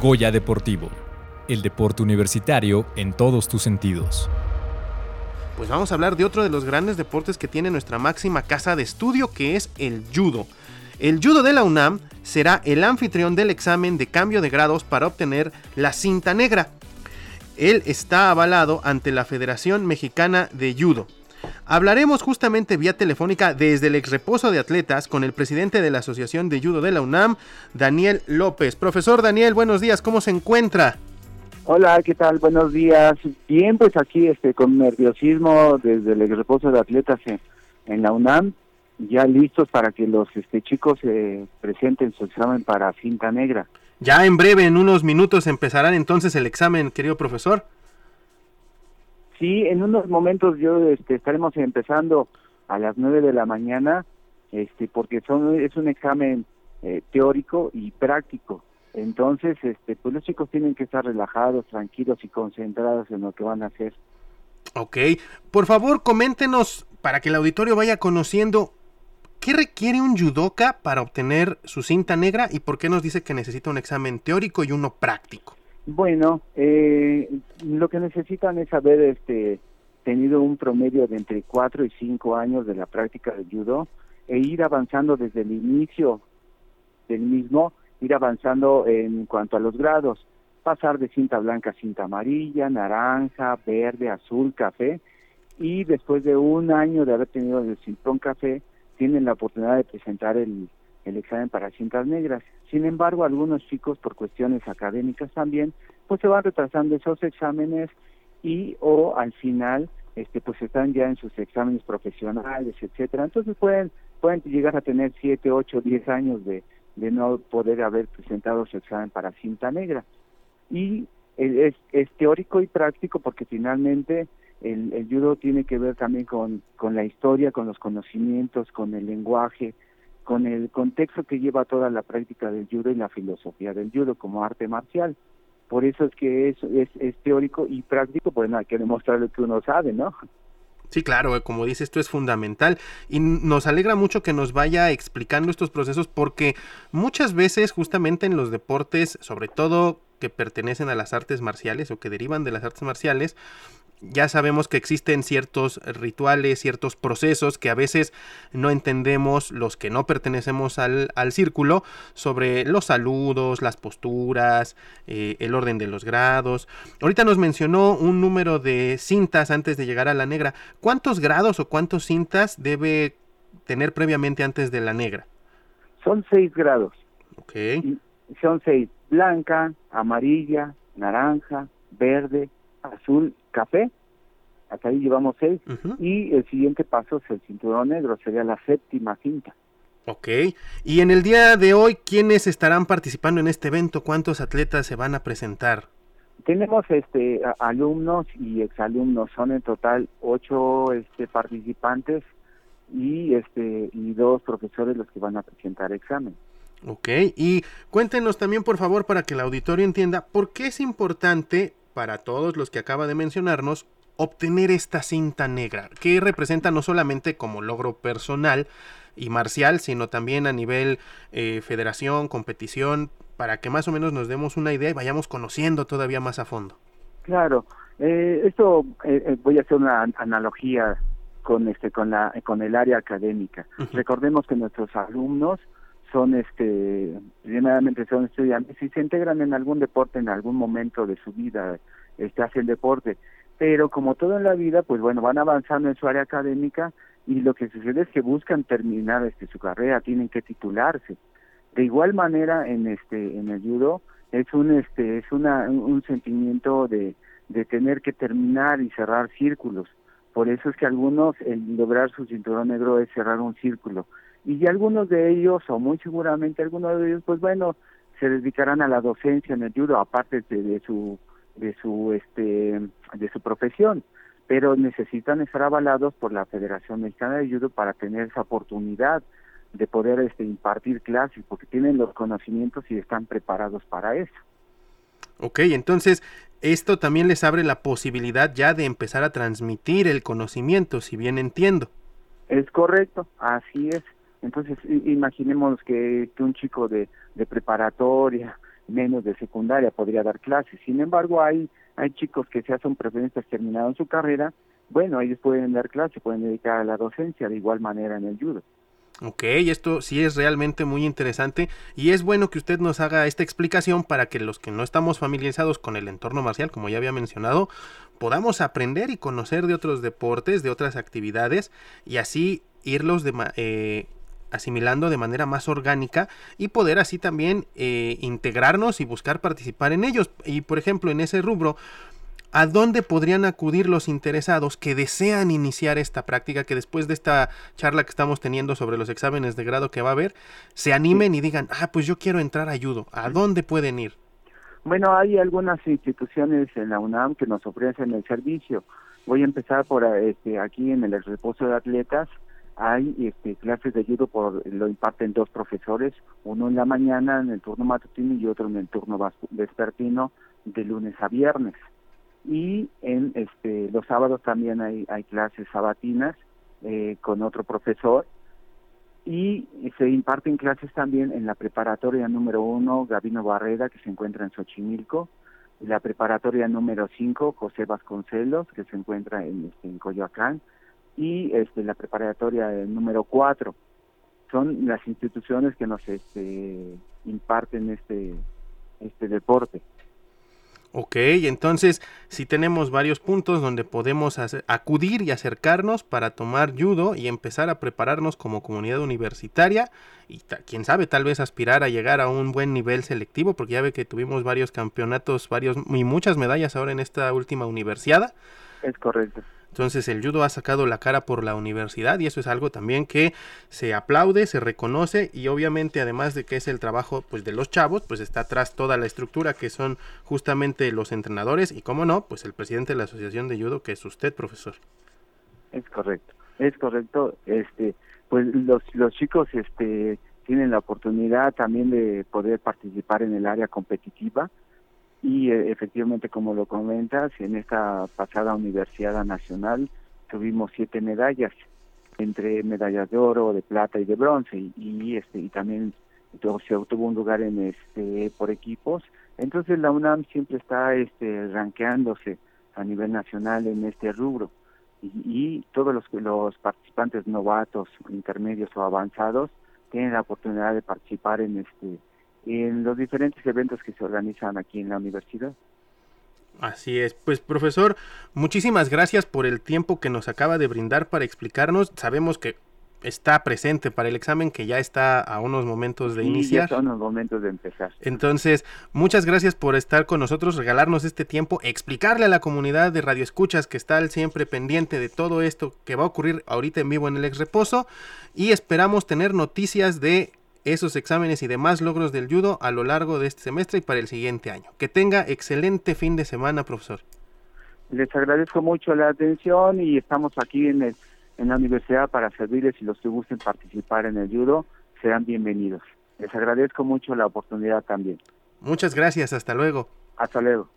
Goya Deportivo, el deporte universitario en todos tus sentidos. Pues vamos a hablar de otro de los grandes deportes que tiene nuestra máxima casa de estudio, que es el judo. El judo de la UNAM será el anfitrión del examen de cambio de grados para obtener la cinta negra. Él está avalado ante la Federación Mexicana de Judo. Hablaremos justamente vía telefónica desde el ex reposo de atletas con el presidente de la Asociación de Judo de la UNAM, Daniel López. Profesor Daniel, buenos días, ¿cómo se encuentra? Hola, ¿qué tal? Buenos días. Bien, pues aquí este, con nerviosismo desde el ex reposo de atletas en, la UNAM, ya listos para que los este, chicos se presenten su examen para cinta negra. Ya en breve, en unos minutos, empezarán entonces el examen, querido profesor. Sí, en unos momentos yo este, estaremos empezando a las nueve de la mañana, este, porque son es un examen eh, teórico y práctico. Entonces, este, pues los chicos tienen que estar relajados, tranquilos y concentrados en lo que van a hacer. Ok, por favor, coméntenos para que el auditorio vaya conociendo ¿Qué requiere un judoka para obtener su cinta negra y por qué nos dice que necesita un examen teórico y uno práctico? Bueno, eh, lo que necesitan es haber este, tenido un promedio de entre 4 y 5 años de la práctica del judo e ir avanzando desde el inicio del mismo, ir avanzando en cuanto a los grados, pasar de cinta blanca a cinta amarilla, naranja, verde, azul, café, y después de un año de haber tenido el cinturón café, tienen la oportunidad de presentar el examen para cintas negras. Sin embargo, algunos chicos, por cuestiones académicas también, pues se van retrasando esos exámenes y o al final este pues están ya en sus exámenes profesionales, etcétera. Entonces pueden pueden llegar a tener 7, 8, 10 años de, de no poder haber presentado su examen para cinta negra. Y es, es teórico y práctico porque finalmente el, el, judo tiene que ver también con, con la historia, con los conocimientos, con el lenguaje, con el contexto que lleva toda la práctica del judo y la filosofía del judo como arte marcial. Por eso es que es, es, es teórico y práctico, pues no hay que demostrar lo que uno sabe, ¿no? Sí, claro, como dice, esto es fundamental y nos alegra mucho que nos vaya explicando estos procesos porque muchas veces justamente en los deportes, sobre todo que pertenecen a las artes marciales o que derivan de las artes marciales, ya sabemos que existen ciertos rituales, ciertos procesos que a veces no entendemos los que no pertenecemos al, círculo sobre los saludos, las posturas, eh, el orden de los grados. Ahorita nos mencionó un número de cintas antes de llegar a la negra. ¿Cuántos grados o cuántos cintas debe tener previamente antes de la negra? Son seis grados. Ok. Son seis. Blanca, amarilla, naranja, verde, azul, café, hasta ahí llevamos seis, y el siguiente paso es el cinturón negro, sería la séptima cinta. Ok, y en el día de hoy, ¿quiénes estarán participando en este evento? ¿Cuántos atletas se van a presentar? Tenemos este alumnos y exalumnos, son en total ocho este, participantes y este y dos profesores los que van a presentar examen. Ok, y cuéntenos también por favor para que el auditorio entienda por qué es importante para todos los que acaba de mencionarnos obtener esta cinta negra, que representa no solamente como logro personal y marcial, sino también a nivel eh, federación, competición, para que más o menos nos demos una idea y vayamos conociendo todavía más a fondo. Claro, eh, esto eh, voy a hacer una analogía con este con la con el área académica. Recordemos que nuestros alumnos son este son estudiantes y se integran en algún deporte en algún momento de su vida este hacen deporte. Pero como todo en la vida pues bueno van avanzando en su área académica y lo que sucede es que buscan terminar este su carrera tienen que titularse. De igual manera en este en el judo es un este es una un sentimiento de de tener que terminar y cerrar círculos por eso es que algunos el lograr su cinturón negro es cerrar un círculo y algunos de ellos, o muy seguramente algunos de ellos, pues bueno, se dedicarán a la docencia en el judo, aparte de, su de su este de su profesión, pero necesitan estar avalados por la Federación Mexicana de Judo para tener esa oportunidad de poder este impartir clases, porque tienen los conocimientos y están preparados para eso. Ok, entonces esto también les abre la posibilidad ya de empezar a transmitir el conocimiento, si bien entiendo. Es correcto, así es. Entonces, imaginemos que, un chico de, de preparatoria menos de secundaria podría dar clases. Sin embargo, hay, hay chicos que se son preferentes terminaron su carrera, bueno, ellos pueden dar clases, pueden dedicar a la docencia de igual manera en el judo. Ok, esto sí es realmente muy interesante y es bueno que usted nos haga esta explicación para que los que no estamos familiarizados con el entorno marcial, como ya había mencionado, podamos aprender y conocer de otros deportes, de otras actividades y así irlos de, eh, asimilando de manera más orgánica y poder así también eh, integrarnos y buscar participar en ellos. Y por ejemplo, en ese rubro, ¿a dónde podrían acudir los interesados que desean iniciar esta práctica, que después de esta charla que estamos teniendo sobre los exámenes de grado que va a haber, se animen y digan, ah, pues yo quiero entrar a judo? ¿A dónde pueden ir? Bueno, hay algunas instituciones en la UNAM que nos ofrecen el servicio. Voy a empezar por este, aquí en el reposo de atletas hay este, clases de judo por lo imparten dos profesores, uno en la mañana en el turno matutino y otro en el turno vespertino de lunes a viernes. Y en este los sábados también hay, hay clases sabatinas eh, con otro profesor y se imparten clases también en la preparatoria número uno Gabino Barrera que se encuentra en Xochimilco, la preparatoria número cinco José Vasconcelos que se encuentra en, este, en Coyoacán y este, la preparatoria número 4. Son las instituciones que nos este, imparten este, este deporte. Ok, entonces si tenemos varios puntos donde podemos acudir y acercarnos para tomar judo y empezar a prepararnos como comunidad universitaria y quién sabe, tal vez aspirar a llegar a un buen nivel selectivo, porque ya ve que tuvimos varios campeonatos, varios y muchas medallas ahora en esta última universidad. Es correcto. Entonces el judo ha sacado la cara por la universidad y eso es algo también que se aplaude, se reconoce y obviamente además de que es el trabajo pues de los chavos, pues está atrás toda la estructura que son justamente los entrenadores y como no, pues el presidente de la Asociación de Judo que es usted, profesor. Es correcto. Es correcto, este pues los los chicos este tienen la oportunidad también de poder participar en el área competitiva y eh, efectivamente, como lo comentas, en esta pasada Universidad Nacional tuvimos siete medallas, entre medallas de oro, de plata y de bronce, y, este y también se obtuvo un lugar en este por equipos. Entonces la UNAM siempre está este ranqueándose a nivel nacional en este rubro y, y todos los los participantes novatos, intermedios o avanzados tienen la oportunidad de participar en este en los diferentes eventos que se organizan aquí en la universidad. Así es, pues profesor, muchísimas gracias por el tiempo que nos acaba de brindar para explicarnos. Sabemos que está presente para el examen que ya está a unos momentos de iniciar. Ya unos momentos de empezar. Entonces, muchas gracias por estar con nosotros, regalarnos este tiempo, explicarle a la comunidad de Radio Escuchas que está siempre pendiente de todo esto que va a ocurrir ahorita en vivo en el ex reposo y esperamos tener noticias de esos exámenes y demás logros del judo a lo largo de este semestre y para el siguiente año. Que tenga excelente fin de semana, profesor. Les agradezco mucho la atención y estamos aquí en, en la universidad para servirles y los que gusten participar en el judo serán bienvenidos. Les agradezco mucho la oportunidad también. Muchas gracias, hasta luego. Hasta luego.